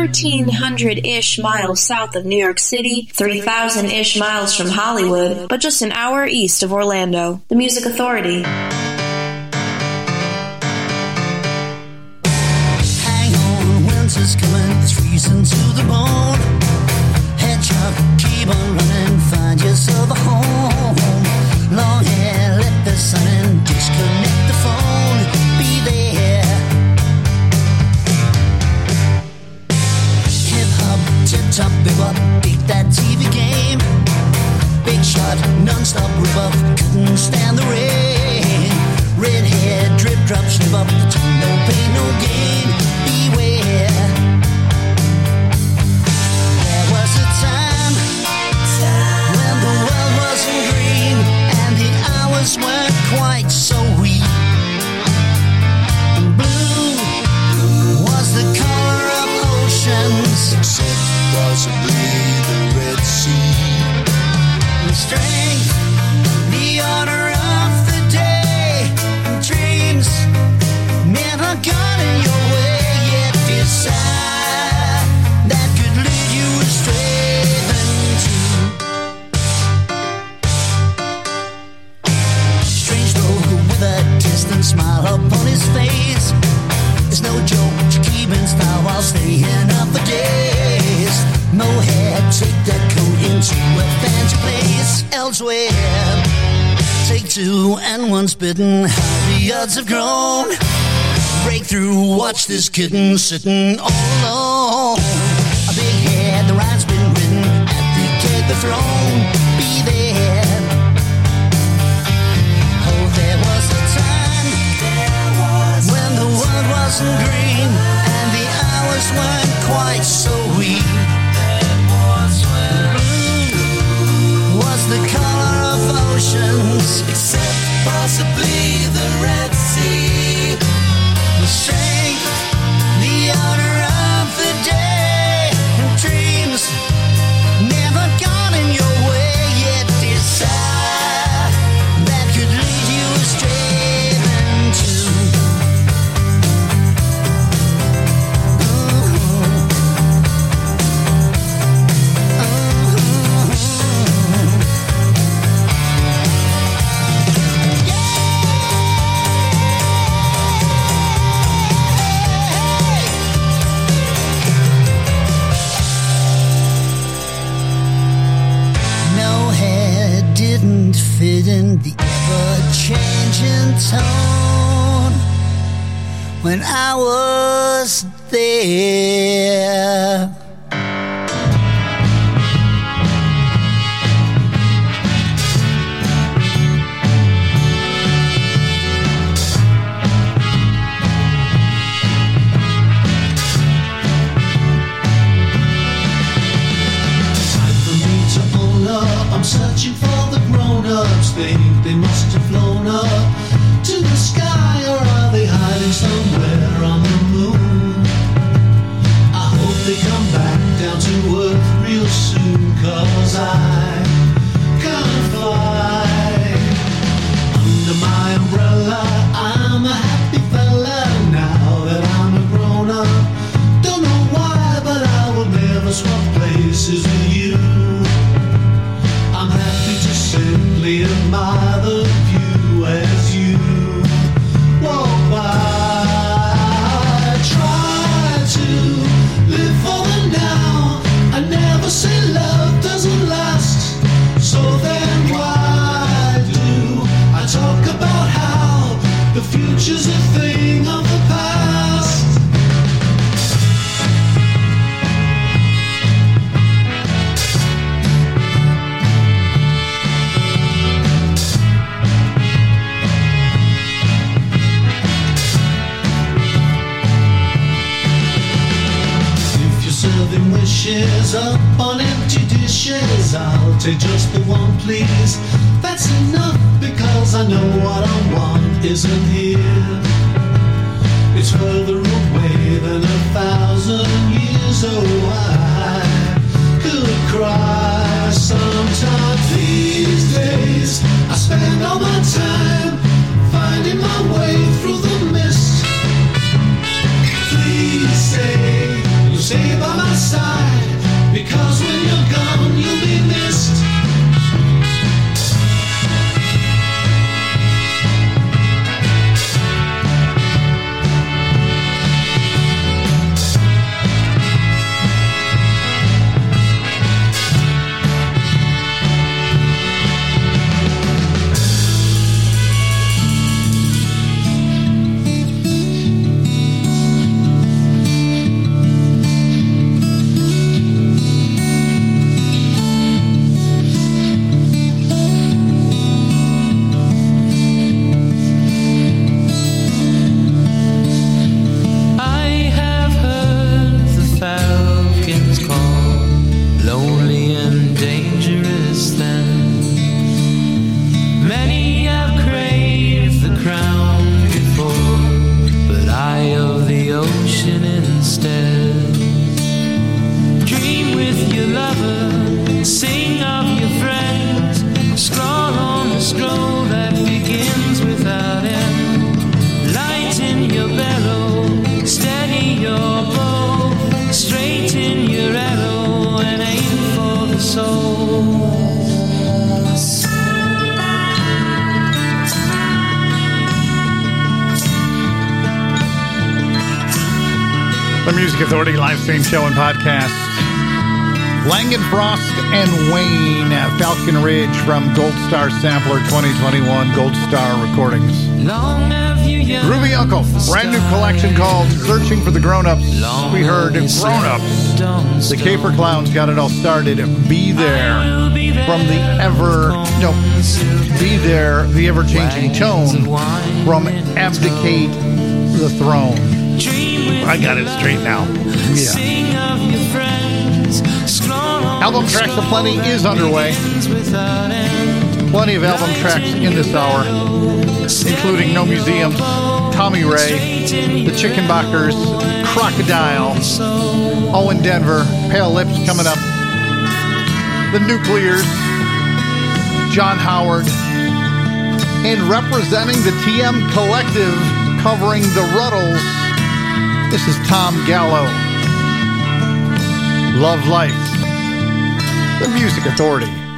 1,300 ish miles south of New York City, 3,000 ish miles from Hollywood, but just an hour east of Orlando. The Music Authority. Hang on, winter's coming, it's freezing to the bone. this kitten sitting all alone. Gold Star Sampler 2021 Gold Star Recordings. Groovy Uncle, brand new collection called Searching for the Grown Ups. We heard Grown Ups. The Caper Clowns got it all started. Be there from the ever, no, be there, the ever changing tone from Abdicate the Throne. I got it straight now. Yeah. Album Tracks Aplenty is underway. Plenty of album tracks in this hour, including No Museums, Tommy Ray, The Chickenbockers, Crocodile, Owen Denver, Pale Lips coming up, The Nuclears, John Howard, and representing the TM Collective covering the Rutles, this is Tom Gallo. Love Life, the Music Authority.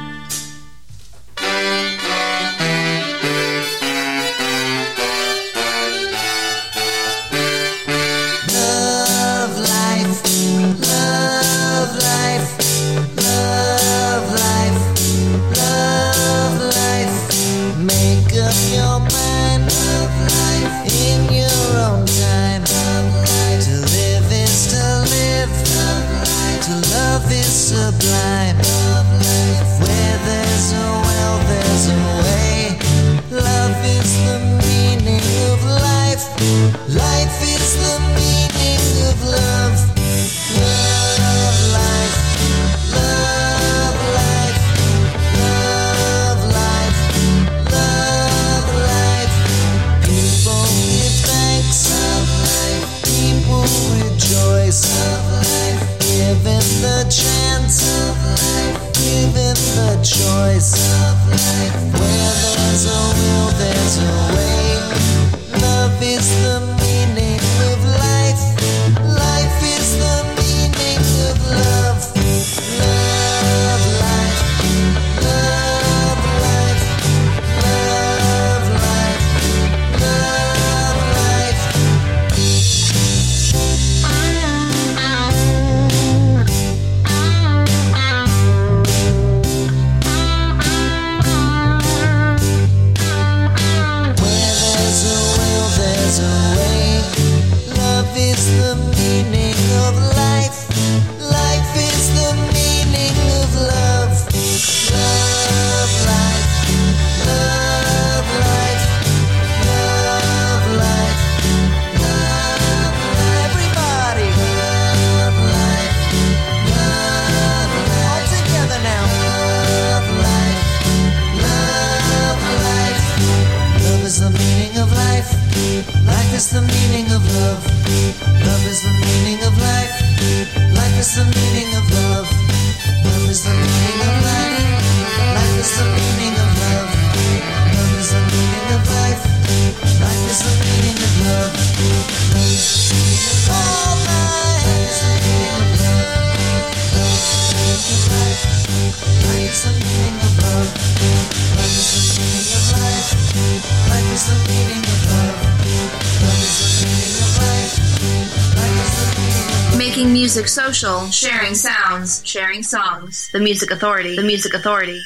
Sharing sounds, sharing songs. The Music Authority, the Music Authority.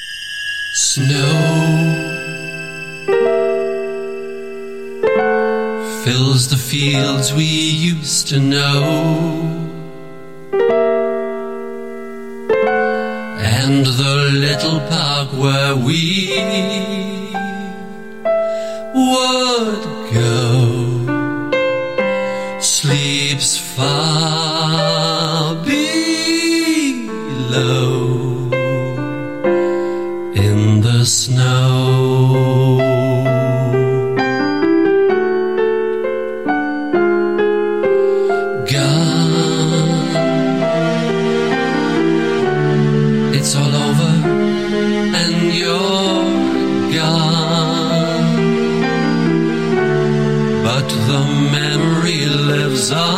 Snow fills the fields we used to know. you're gone. But the memory lives on.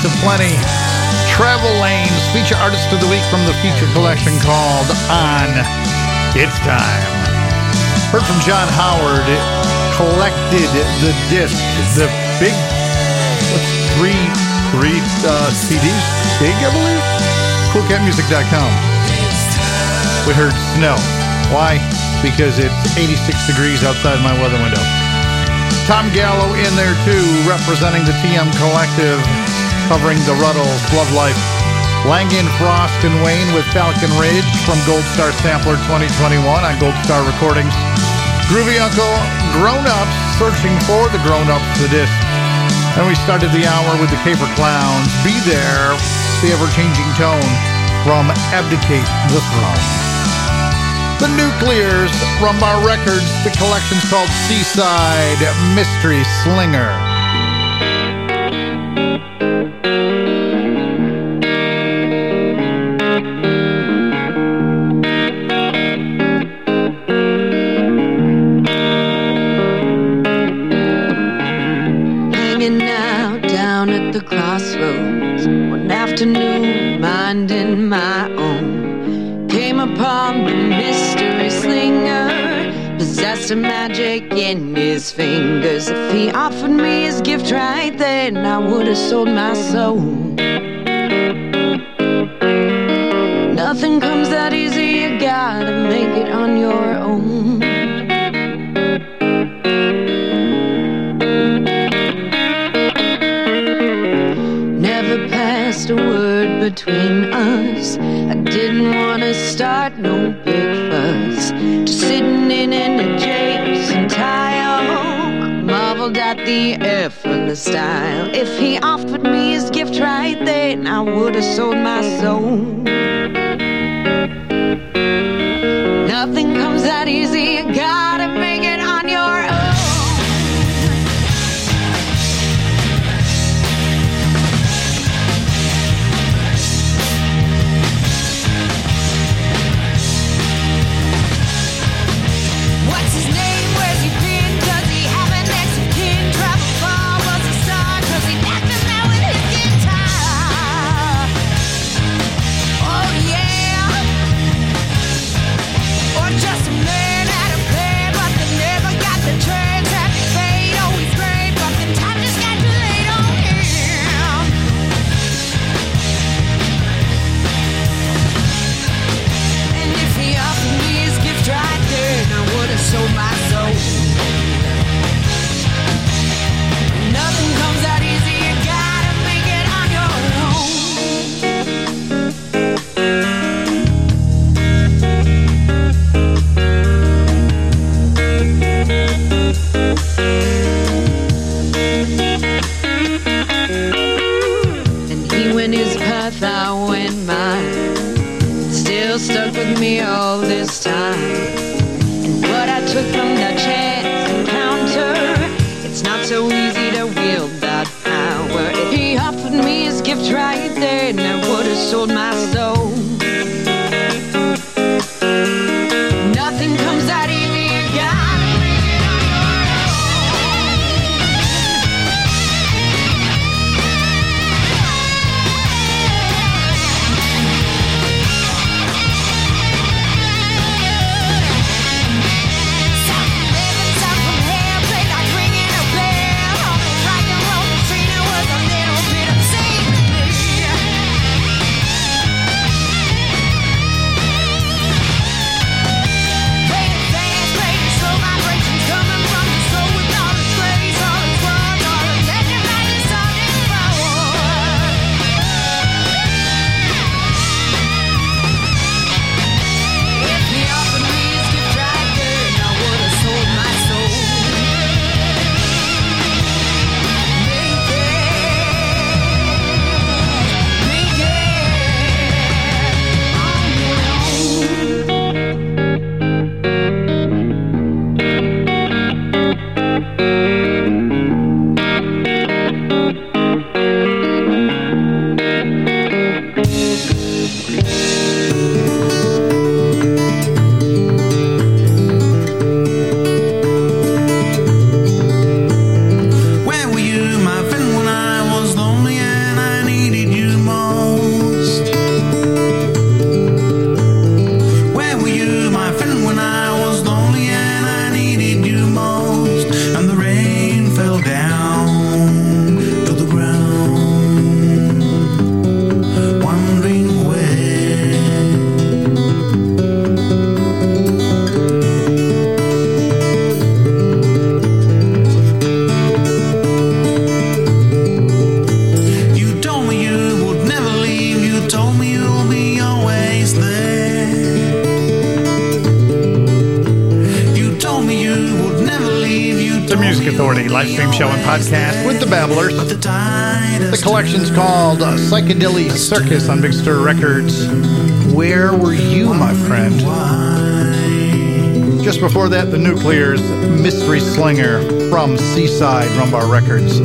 Of plenty. Travel Lanes, feature artist of the week from the feature collection called On It's Time. Heard from John Howard, collected the disc, the big three three uh, CDs, big I believe. CoolCatMusic.com. We heard snow. Why? Because it's 86 degrees outside my weather window. Tom Gallo in there too, representing the TM Collective, covering the Rutles, Love Life. Langan, Frost, and Wayne with Falcon Ridge from Gold Star Sampler 2021 on Gold Star Recordings. Groovy Uncle, Grown Ups, searching for the Grown Ups, the disc. And we started the hour with the Caper Clowns, Be There, the ever-changing tone from Abdicate the Throne. The Nuclears, from our Records, the collection's called Seaside Mystery Slinger. Magic in his fingers. If he offered me his gift right then, I would have sold my soul. Nothing comes effortless style. If he offered me his gift right then, I would have sold my soul. Piccadilly Circus on Big Stir Records. Where were you, my friend? Just before that, the Nuclears Mystery Slinger from Seaside Rum Bar Records.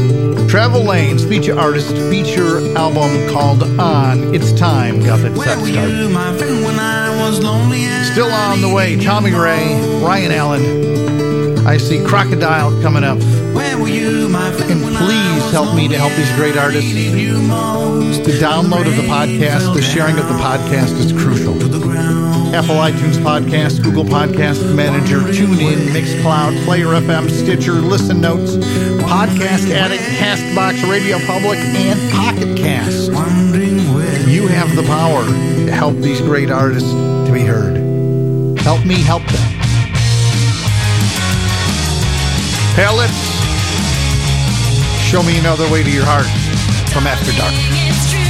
Travel Lane's feature artist feature album called On. It's time got that set started. Still on the way, Tommy Ray, Ryan Allen. I see Crocodile coming up. Where were you? and please help me to help these great artists. The download of the podcast, the sharing of the podcast is crucial. Apple iTunes Podcast, Google Podcast Manager, TuneIn, Mixcloud, Player FM, Stitcher, Listen Notes, Podcast Addict, Castbox, Radio Public, and Pocket Cast. You have the power to help these great artists to be heard. Help me help them. Hell, let's Show Me Another Way to Your Heart from After Dark.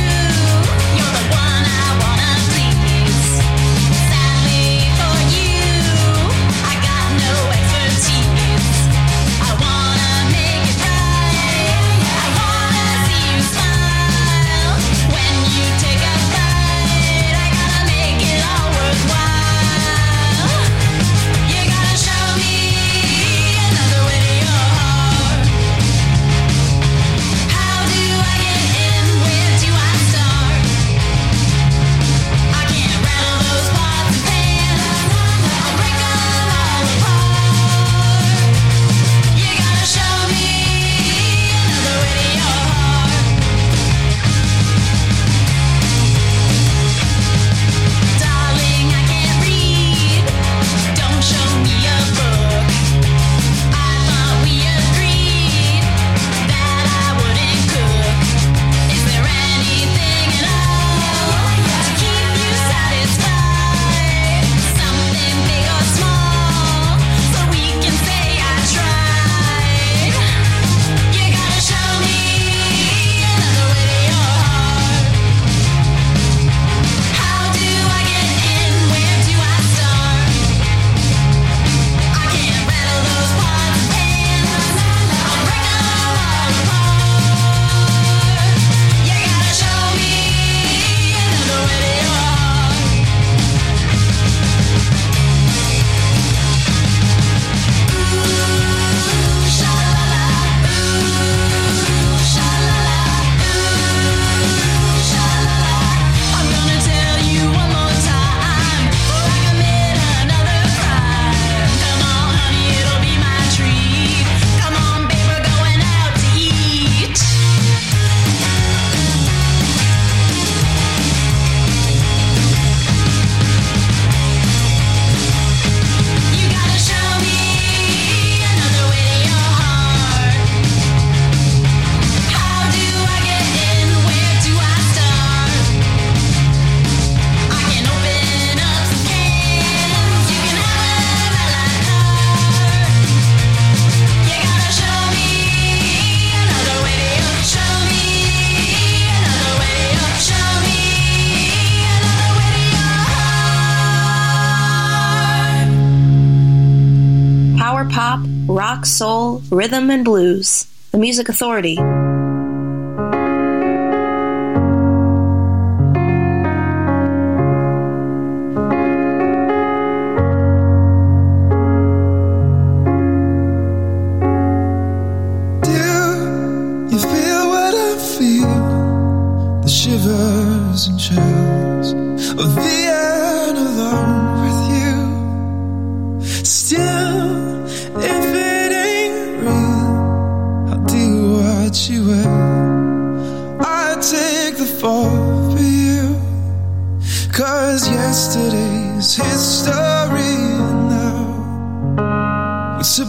Rhythm and Blues, the Music Authority.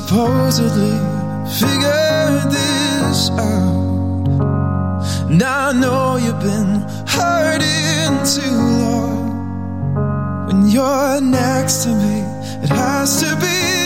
supposedly figured this out. Now I know you've been hurting too long. When you're next to me, it has to be.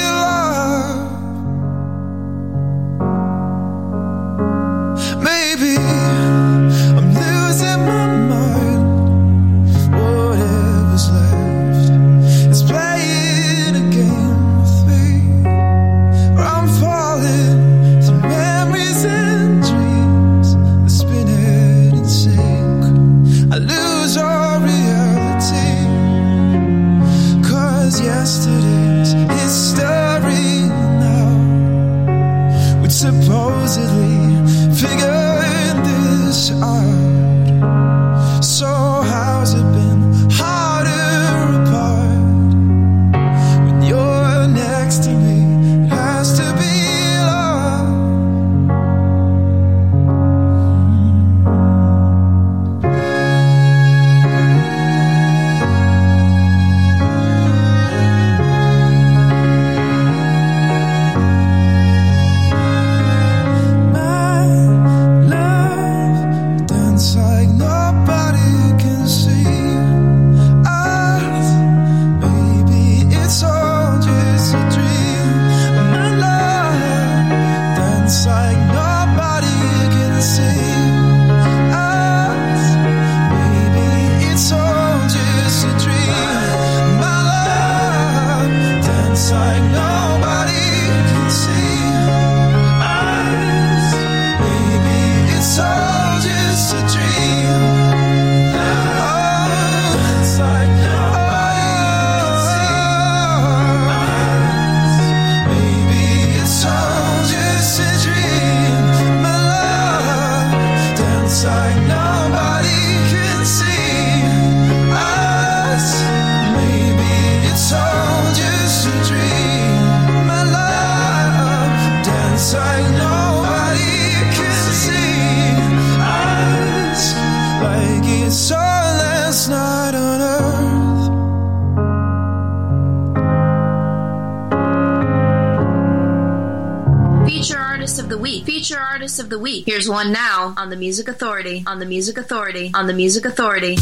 Music Authority, on the Music Authority, on the Music Authority.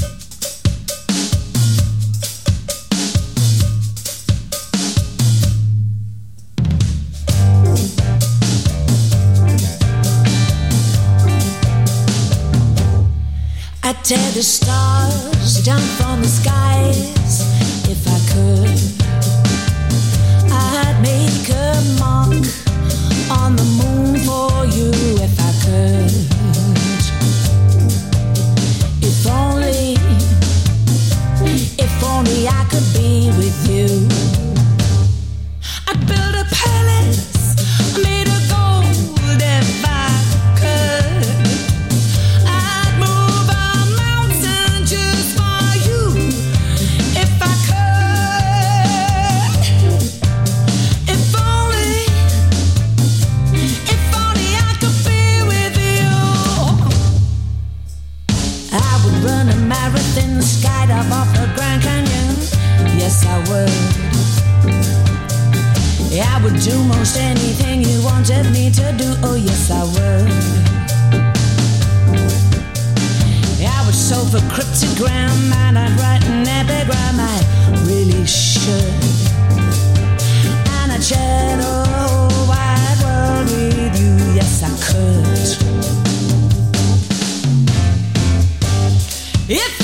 I'd tear the stars down from the skies would do most anything you wanted me to do. Oh, yes, I would. I would solve a cryptogram and I'd write an epigram. I really should. And I'd share the whole wide world with you. Yes, I could. If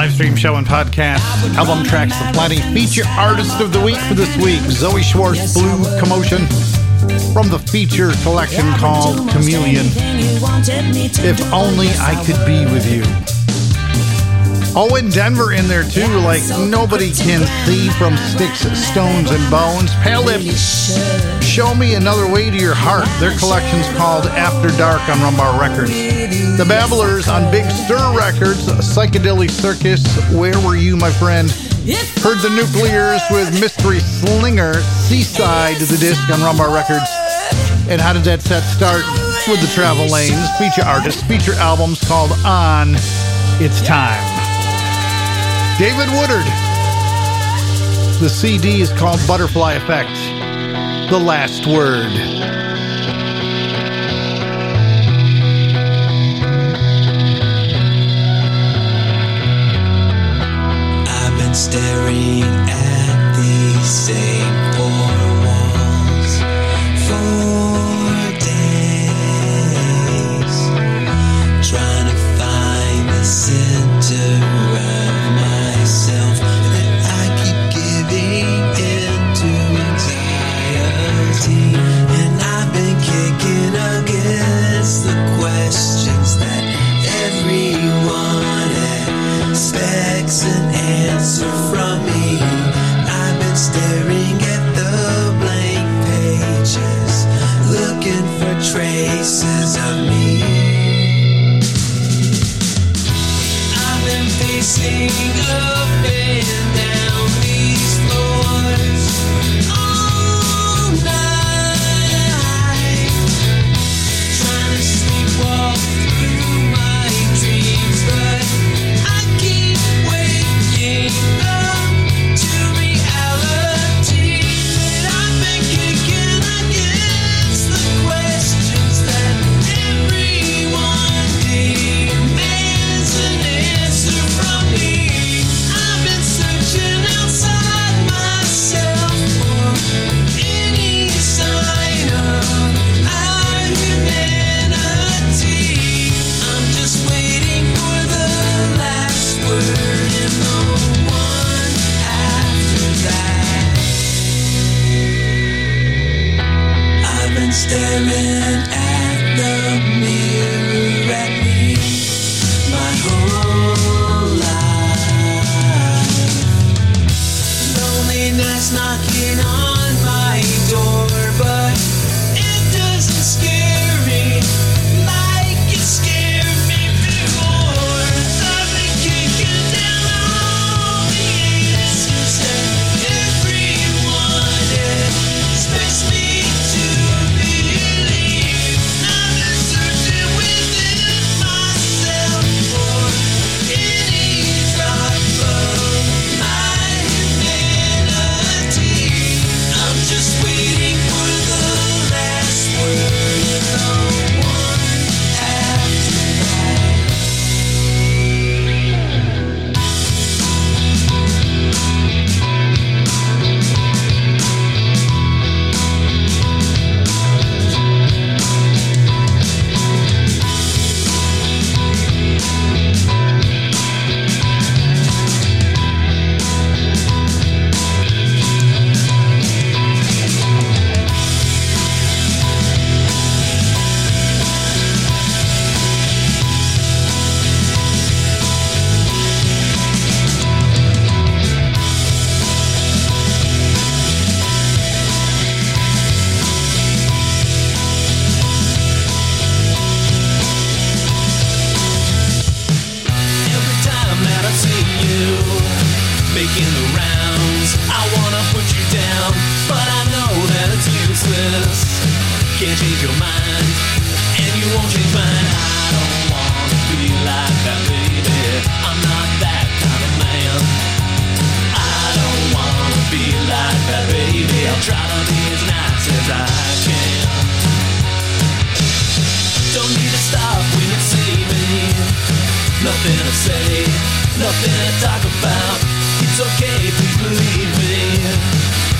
live stream show and podcast. Album tracks for plenty. Feature artist of the week for this week, Zoe Schwarz, Blue Commotion, from the feature collection called Chameleon. If only I could be with you. Oh, and Denver in there too, like nobody can see from sticks, stones, and bones. Pale Lips, Show Me Another Way to Your Heart. Their collection's called After Dark on Rum Bar Records. The Babblers on Big Stir Records, Psychedelic Circus, Where Were You, My Friend? Heard the Nuclears with Mystery Slinger, Seaside, the disc on Rum Bar Records. And how did that set start? With the Travel Lanes, feature artists, feature albums called On It's Time. David Woodard. The CD is called Butterfly Effect, The Last Word. staring at the same to talk about. It's okay if you believe me.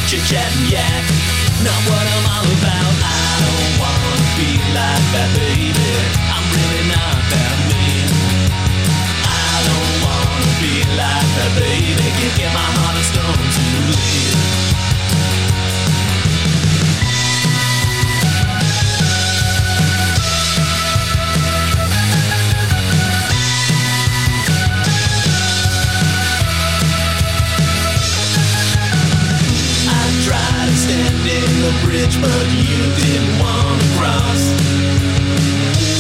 Chit chat and yak, not what I'm all about. I don't wanna be like that, baby. I'm really not that mean. I don't wanna be like that, baby. Can't get my heart of stone to leave. the bridge, but you didn't want to cross.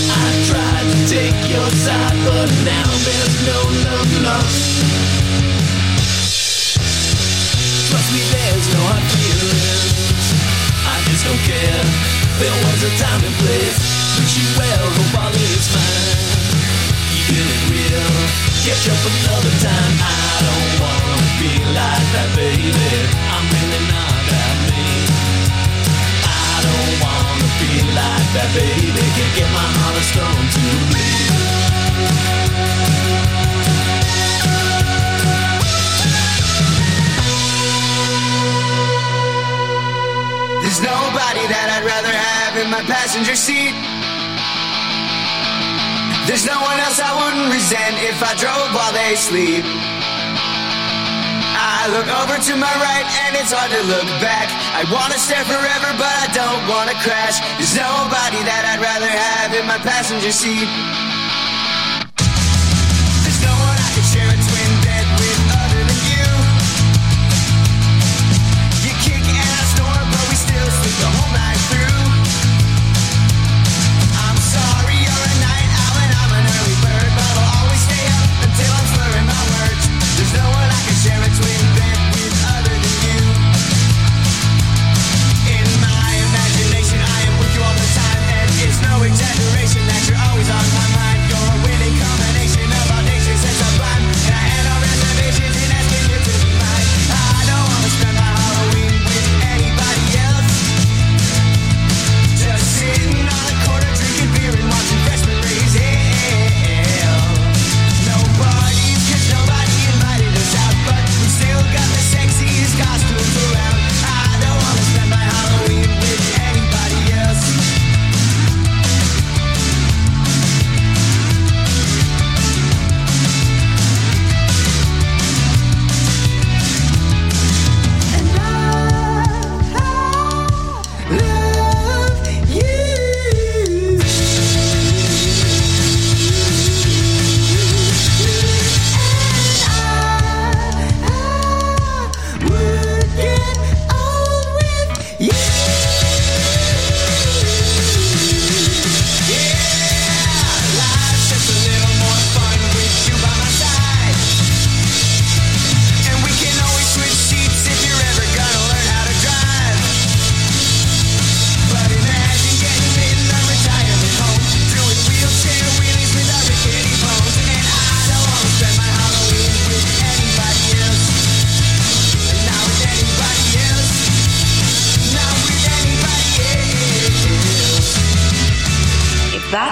I tried to take your side, but now there's no love lost. Trust me, there's no hard feelings. I just don't care. There was a time and place. Wish you well, hope all is fine. You did real. Catch up another time. I don't wanna be like that, baby. I'm really not that mean wanna feel like that, baby. Can't get my heart of stone to bleed. There's nobody that I'd rather have in my passenger seat. There's no one else I wouldn't resent if I drove while they sleep. I look over to my right and it's hard to look back. I wanna stare forever, but I don't wanna crash. There's nobody that I'd rather have in my passenger seat.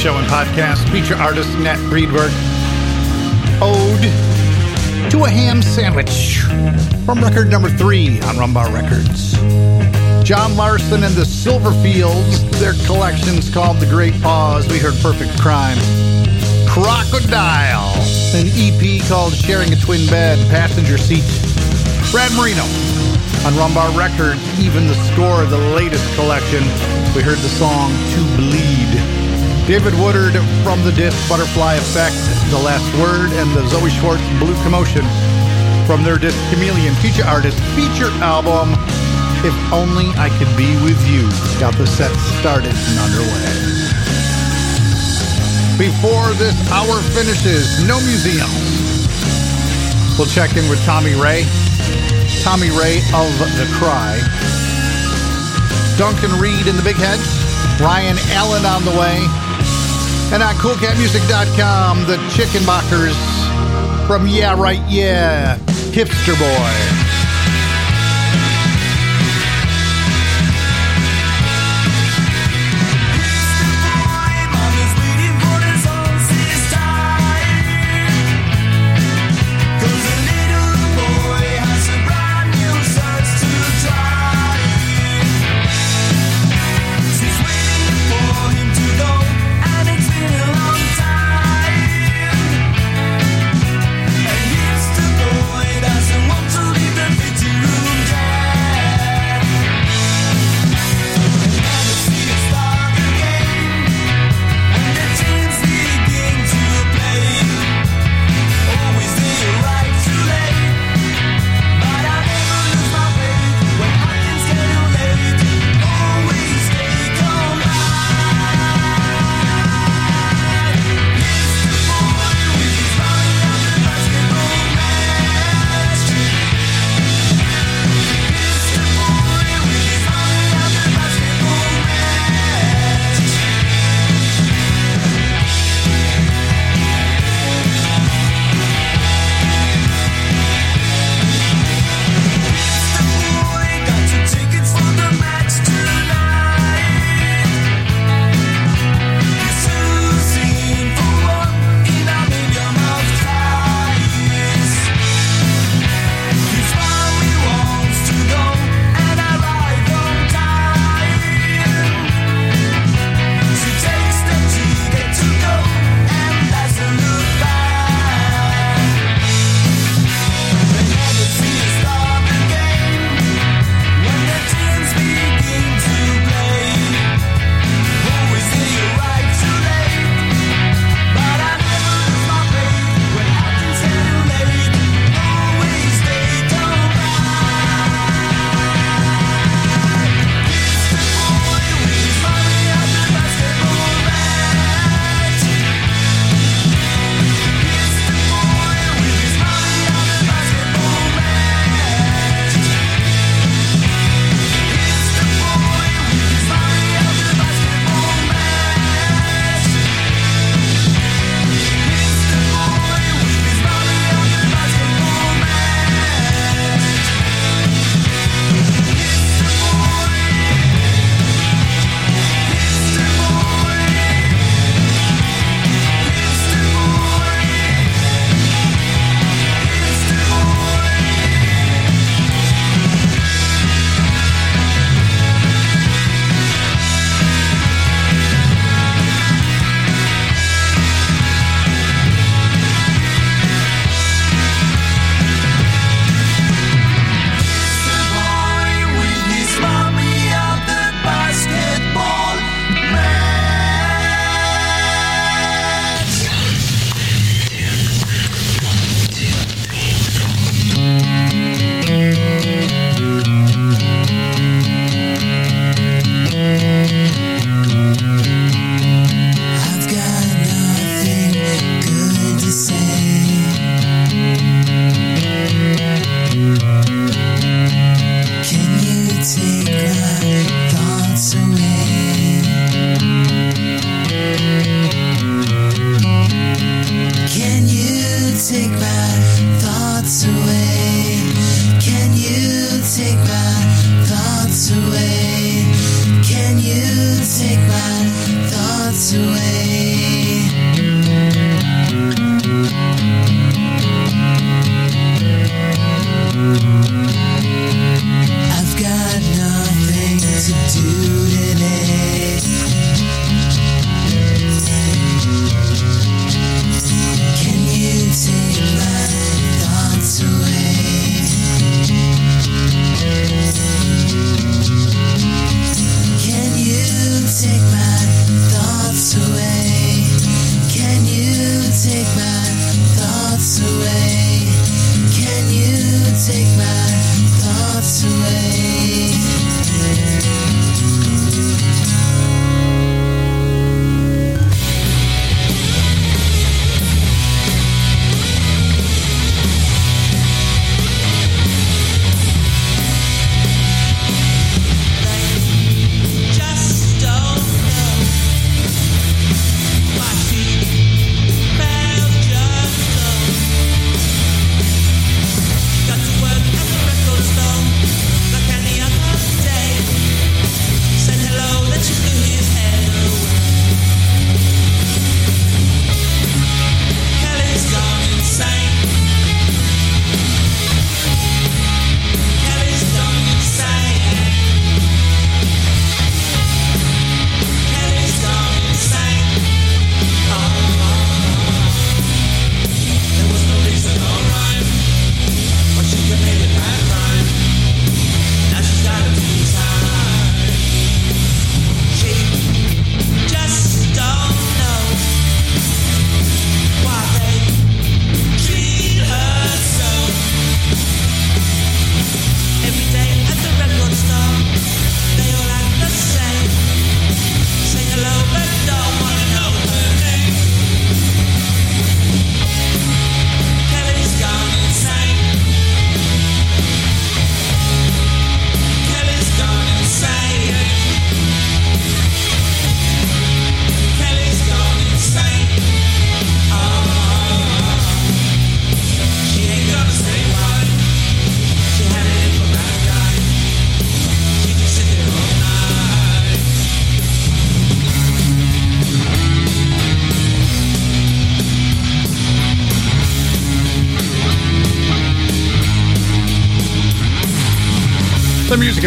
Show and podcast. Feature artist Nat Freedberg. Ode to a ham sandwich from record number three on Rum Bar Records. John Larson and the Silverfields, their collection's called The Great Pause. We heard Perfect Crime. Crocodile, an EP called Sharing a Twin Bed, Passenger Seat. Brad Marino on Rum Bar Records, even the score of the latest collection. We heard the song To Bleed. David Woodard from the disc Butterfly Effect, The Last Word, and the Zoe Schwarz Blue Commotion from their disc Chameleon feature artist feature album If Only I Could Be With You. Got the set started and underway. Before this hour finishes, no museums. We'll check in with Tommy Ray. Tommy Ray of The Cry. Duncan Reid in the Big Heads. Ryan Allen on the way. And on coolcatmusic.com, the Chickenbachers from Yeah Right Yeah, Hipster Boy.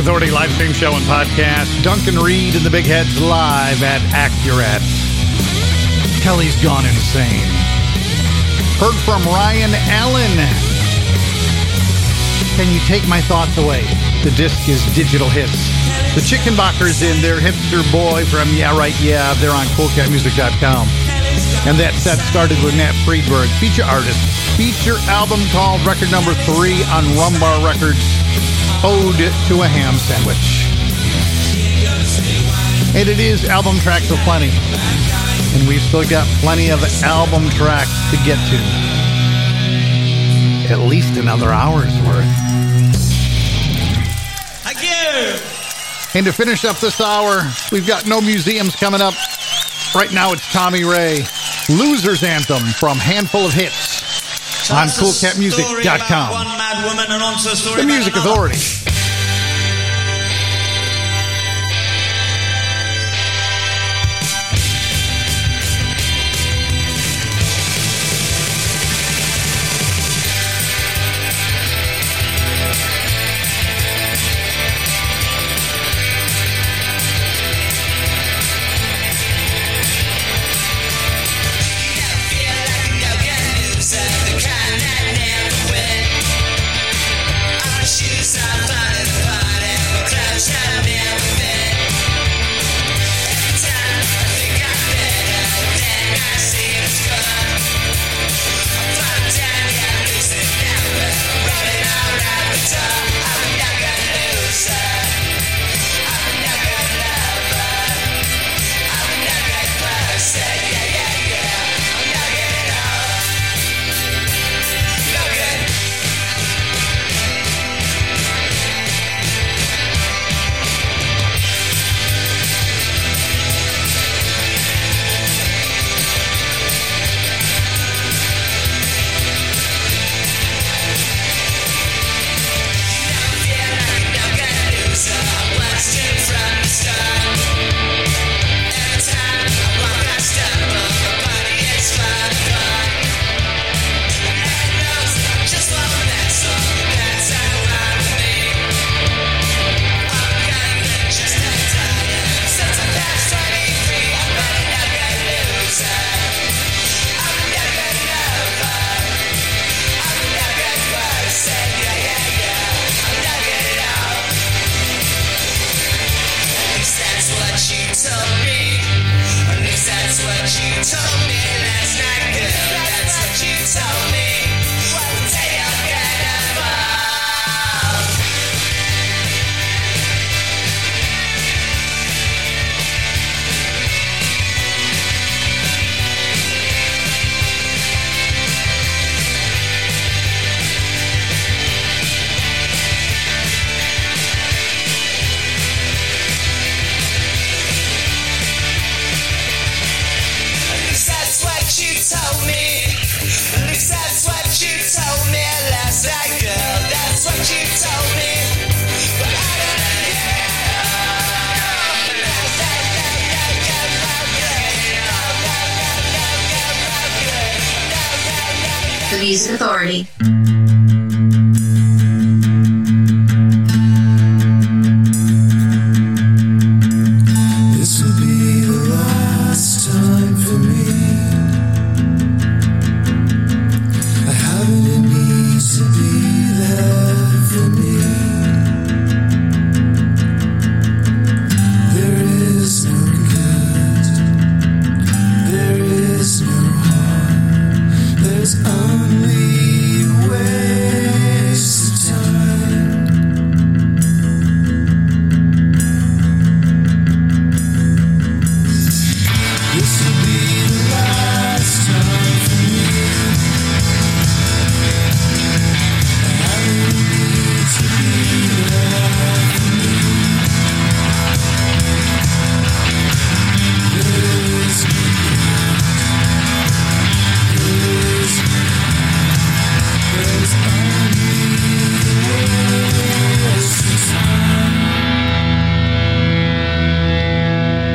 Authority live stream show and podcast. Duncan Reid and the Big Heads live at Accurate. Kelly's gone insane. Heard from Ryan Allen. Can you take my thoughts away? The disc is digital hits. The Chickenbockers in their hipster boy from Yeah Right Yeah. They're on coolcatmusic.com. And that set started with Nat Freedberg, feature artist. Feature album called record number three on Rum Bar Records, Ode to a Ham Sandwich. And it is album tracks of plenty. And we've still got plenty of album tracks to get to. At least another hour's worth. Thank you. And to finish up this hour, we've got no museums coming up. Right now it's Tommy Ray, Loser's Anthem from Handful of Hits on That's a story coolcatmusic.com. Woman and onto a story The Music. Authority.